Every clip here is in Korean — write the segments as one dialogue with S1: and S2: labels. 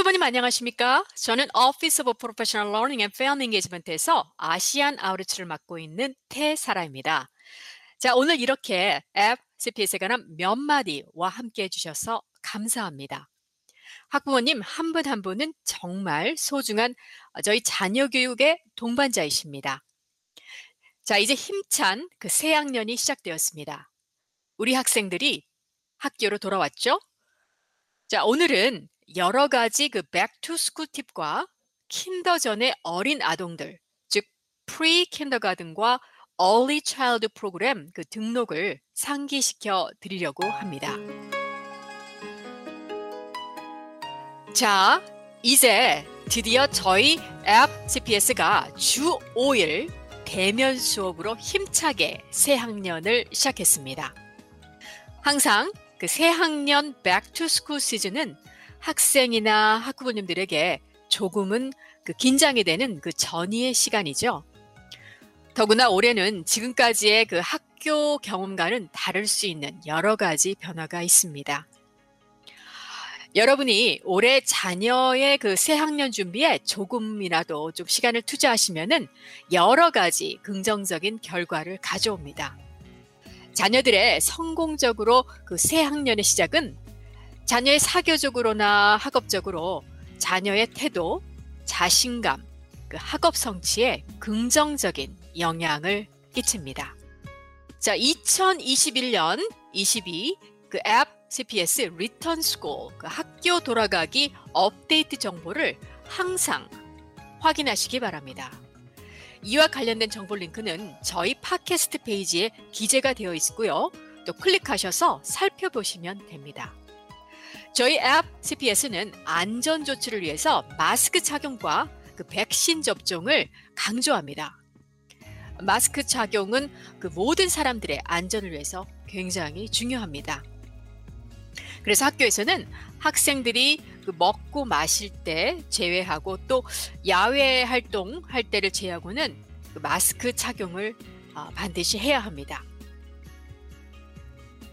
S1: 학부모님 안녕하십니까? 저는 Office of Professional Learning and Fan Engagement에서 아시안 아우트를 맡고 있는 태사라입니다. 자, 오늘 이렇게 앱 CPS에 관한 몇 마디와 함께 해주셔서 감사합니다. 학부모님 한분한 분은 정말 소중한 저희 자녀 교육의 동반자이십니다. 자, 이제 힘찬 그 새 학년이 시작되었습니다. 우리 학생들이 학교로 돌아왔죠? 자, 오늘은 여러 가지 그 back to school 팁과 kinder 전의 어린 아동들, 즉 pre-kindergarten과 early child 프로그램 그 등록을 상기시켜 드리려고 합니다. 자, 이제 드디어 저희 FCPS가 주 5일 대면 수업으로 힘차게 새 학년을 시작했습니다. 항상 그 새 학년 back to school 시즌은 학생이나 학부모님들에게 조금은 그 긴장이 되는 그 전이의 시간이죠. 더구나 올해는 지금까지의 그 학교 경험과는 다를 수 있는 여러 가지 변화가 있습니다. 여러분이 올해 자녀의 그 새 학년 준비에 조금이라도 좀 시간을 투자하시면은 여러 가지 긍정적인 결과를 가져옵니다. 자녀들의 성공적으로 그 새 학년의 시작은 자녀의 사교적으로나 학업적으로 자녀의 태도, 자신감, 그 학업 성취에 긍정적인 영향을 끼칩니다. 자, 2021년 22 그 FCPS return school 그 학교 돌아가기 업데이트 정보를 항상 확인하시기 바랍니다. 이와 관련된 정보 링크는 저희 팟캐스트 페이지에 기재가 되어 있고요. 또 클릭하셔서 살펴보시면 됩니다. 저희 앱 CPS는 안전 조치를 위해서 마스크 착용과 그 백신 접종을 강조합니다. 마스크 착용은 그 모든 사람들의 안전을 위해서 굉장히 중요합니다. 그래서 학교에서는 학생들이 그 먹고 마실 때 제외하고 또 야외 활동 할 때를 제외하고는 그 마스크 착용을 어, 반드시 해야 합니다.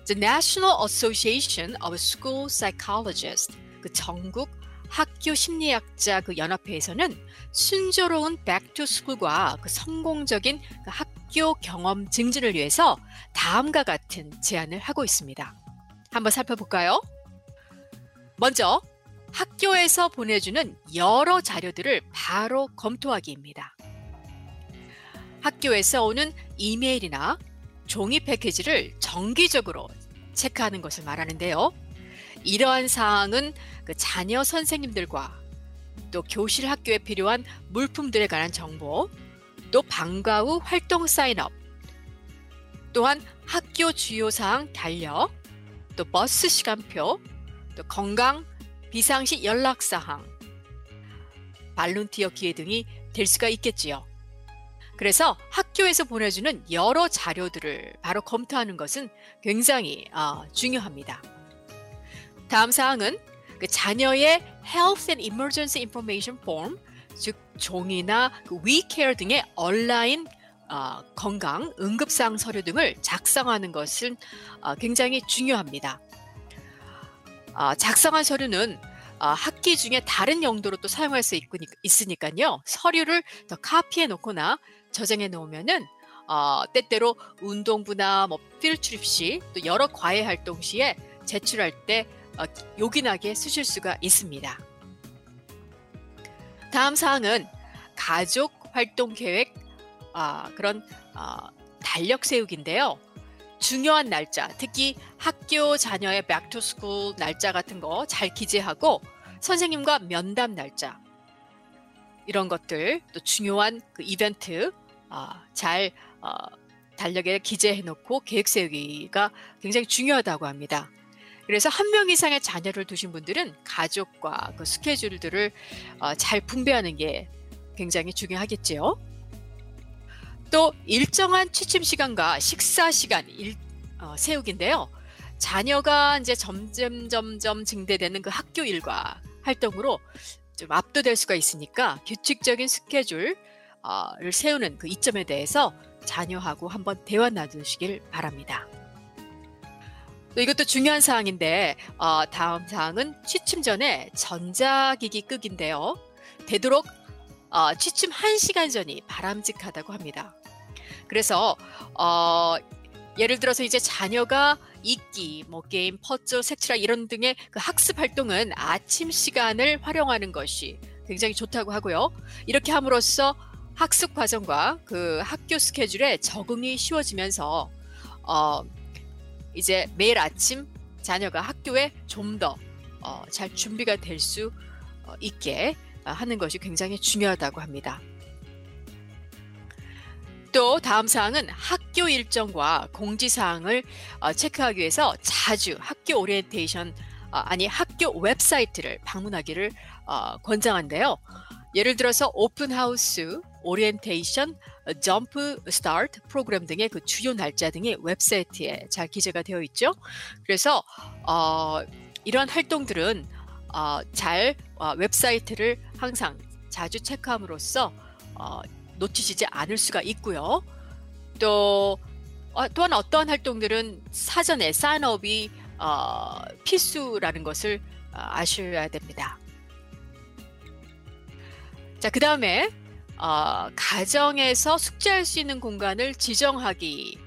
S1: The National Association of School Psychologists, 그 전국 학교 심리학자 그 연합회에서는 순조로운 백투스쿨과 그 성공적인 그 학교 경험 증진을 위해서 다음과 같은 제안을 하고 있습니다. 한번 살펴볼까요? 먼저 학교에서 보내주는 여러 자료들을 바로 검토하기입니다. 학교에서 오는 이메일이나 종이 패키지를 정기적으로 체크하는 것을 말하는데요. 이러한 사항은 그 자녀 선생님들과 또 교실 학교에 필요한 물품들에 관한 정보, 또 방과 후 활동 사인업, 또한 학교 주요 사항 달력, 또 버스 시간표, 또 건강 비상시 연락 사항, 발룬티어 기회 등이 될 수가 있겠지요. 그래서 학 교에서 보내주는 여러 자료들을 바로 검토하는 것은 굉장히 어, 중요합니다. 다음 사항은 그 자녀의 Health and Emergency Information Form, 즉 종이나 그 WeCare 등의 온라인 어, 건강 응급사항 서류 등을 작성하는 것은 어, 굉장히 중요합니다. 어, 작성한 서류는 어, 학기 중에 다른 용도로 또 사용할 수 있, 있으니까요. 서류를 더 카피해 놓거나 저장해 놓으면은 어, 때때로 운동부나 뭐 필트립 시, 또 여러 과외 활동 시에 제출할 때 어, 요긴하게 쓰실 수가 있습니다. 다음 사항은 가족 활동 계획 어, 그런 어, 달력 세우기인데요. 중요한 날짜, 특히 학교 자녀의 back to school 날짜 같은 거 잘 기재하고 선생님과 면담 날짜 이런 것들 또 중요한 그 이벤트 어, 잘 어, 달력에 기재해 놓고 계획 세우기가 굉장히 중요하다고 합니다. 그래서 한 명 이상의 자녀를 두신 분들은 가족과 그 스케줄들을 어, 잘 분배하는 게 굉장히 중요하겠지요. 또 일정한 취침 시간과 식사 시간 일, 어, 세우기인데요. 자녀가 이제 점점 점점 증대되는 그 학교 일과 활동으로 좀 압도될 수가 있으니까 규칙적인 스케줄을 세우는 그 이점에 대해서 자녀하고 한번 대화 나누시길 바랍니다. 또 이것도 중요한 사항인데 어, 다음 사항은 취침 전에 전자기기 끄기인데요. 되도록 어, 취침 1시간 전이 바람직하다고 합니다. 그래서 어, 예를 들어서 이제 자녀가 읽기, 뭐 게임, 퍼즐, 색칠라 이런 등의 그 학습 활동은 아침 시간을 활용하는 것이 굉장히 좋다고 하고요. 이렇게 함으로써 학습 과정과 그 학교 스케줄에 적응이 쉬워지면서 어, 이제 매일 아침 자녀가 학교에 좀 더잘 어, 준비가 될수 어, 있게 하는 것이 굉장히 중요하다고 합니다. 또 다음 사항은 학교 일정과 공지사항을 어, 체크하기 위해서 자주 학교 오리엔테이션 어, 아니 학교 웹사이트를 방문하기를 어, 권장한데요. 예를 들어서 open house, 오리엔테이션, jump start 프로그램 등의 그 주요 날짜 등이 웹사이트에 잘 기재가 되어 있죠. 그래서 어, 이런 활동들은 어, 잘 어, 웹사이트를 항상 자주 체크함으로써 어, 놓치시지 않을 수가 있고요. 또 어, 또한 어떠한 활동들은 사전에 사인업이 어, 필수라는 것을 어, 아셔야 됩니다. 자, 그 다음에 어, 가정에서 숙제할 수 있는 공간을 지정하기를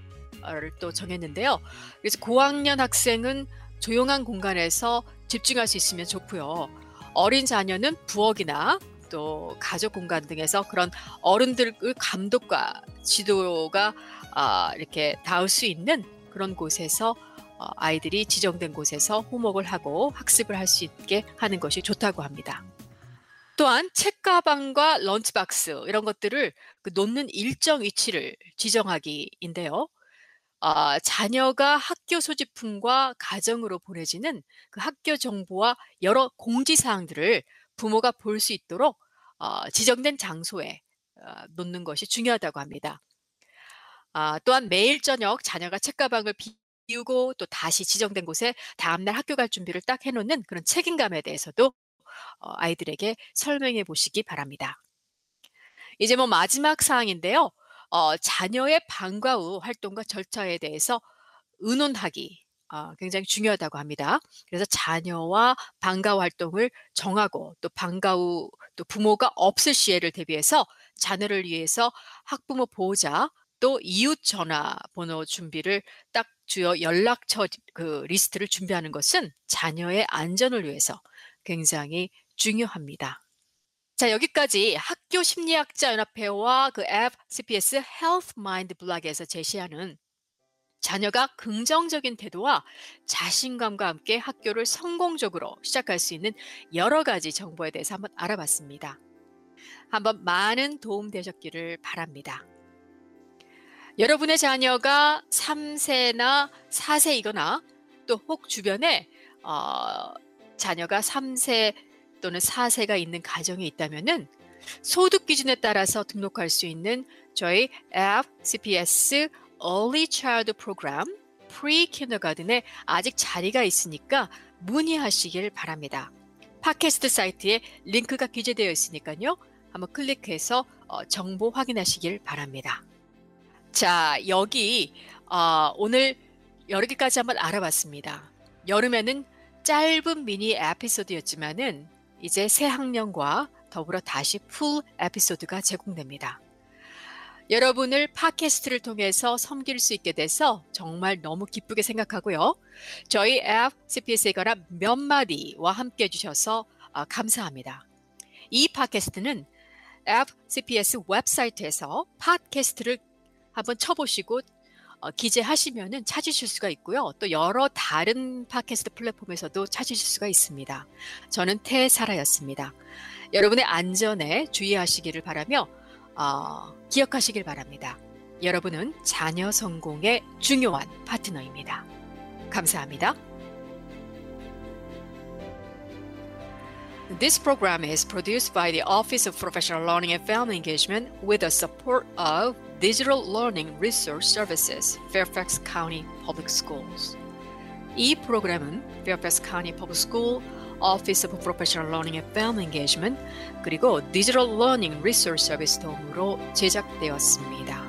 S1: 또 정했는데요. 그래서 고학년 학생은 조용한 공간에서 집중할 수 있으면 좋고요. 어린 자녀는 부엌이나 또 가족 공간 등에서 그런 어른들의 감독과 지도가 어, 이렇게 닿을 수 있는 그런 곳에서 어, 아이들이 지정된 곳에서 호목을 하고 학습을 할 수 있게 하는 것이 좋다고 합니다. 또한 책가방과 런치박스 이런 것들을 그 놓는 일정 위치를 지정하기인데요. 어, 자녀가 학교 소지품과 가정으로 보내지는 그 학교 정보와 여러 공지사항들을 부모가 볼 수 있도록 어, 지정된 장소에 어, 놓는 것이 중요하다고 합니다. 아, 또한 매일 저녁 자녀가 책가방을 비우고 또 다시 지정된 곳에 다음날 학교 갈 준비를 딱 해놓는 그런 책임감에 대해서도 어, 아이들에게 설명해 보시기 바랍니다. 이제 뭐 마지막 사항인데요. 어, 자녀의 방과 후 활동과 절차에 대해서 의논하기 어, 굉장히 중요하다고 합니다. 그래서 자녀와 방과 후 활동을 정하고 또 방과 후 또 부모가 없을 시에를 대비해서 자녀를 위해서 학부모 보호자 또 이웃 전화번호 준비를 딱 주요 연락처 그 리스트를 준비하는 것은 자녀의 안전을 위해서 굉장히 중요합니다. 자, 여기까지 학교 심리학자 연합회와 그앱 CPS Health Mind 블락에서 제시하는 자녀가 긍정적인 태도와 자신감과 함께 학교를 성공적으로 시작할 수 있는 여러 가지 정보에 대해서 한번 알아봤습니다. 한번 많은 도움 되셨기를 바랍니다. 여러분의 자녀가 3세나 4세이거나 또 혹 주변에 어, 자녀가 3세 또는 4세가 있는 가정이 있다면은 소득 기준에 따라서 등록할 수 있는 저희 앱 CPS Early Child Program Pre Kindergarten에 아직 자리가 있으니까 문의하시길 바랍니다. 팟캐스트 사이트에 링크가 기재되어 있으니까요. 한번 클릭해서 어, 정보 확인하시길 바랍니다. 자, 여기 어, 오늘 여러 개까지 한번 알아봤습니다. 여름에는 짧은 미니 에피소드였지만은 이제 새 학년과 더불어 다시 풀 에피소드가 제공됩니다. 여러분을 팟캐스트를 통해서 섬길 수 있게 돼서 정말 너무 기쁘게 생각하고요. 저희 앱 CPS에 관한 몇 마디와 함께 해주셔서 아, 감사합니다. 이 팟캐스트는 앱 CPS 웹사이트에서 팟캐스트를 한번 쳐보시고 어, 기재하시면은 찾으실 수가 있고요. 또 여러 다른 팟캐스트 플랫폼에서도 찾으실 수가 있습니다. 저는 태사라였습니다. 여러분의 안전에 주의하시기를 바라며 어, 기억하시길 바랍니다. 여러분은 자녀 성공의 중요한 파트너입니다. 감사합니다. This program is produced by the Office of Professional Learning and Family Engagement with the support of Digital Learning Resource Services, Fairfax County Public Schools. 이 프로그램은 Fairfax County Public School Office of Professional Learning and Family Engagement 그리고 Digital Learning Resource Service 도움으로 제작되었습니다.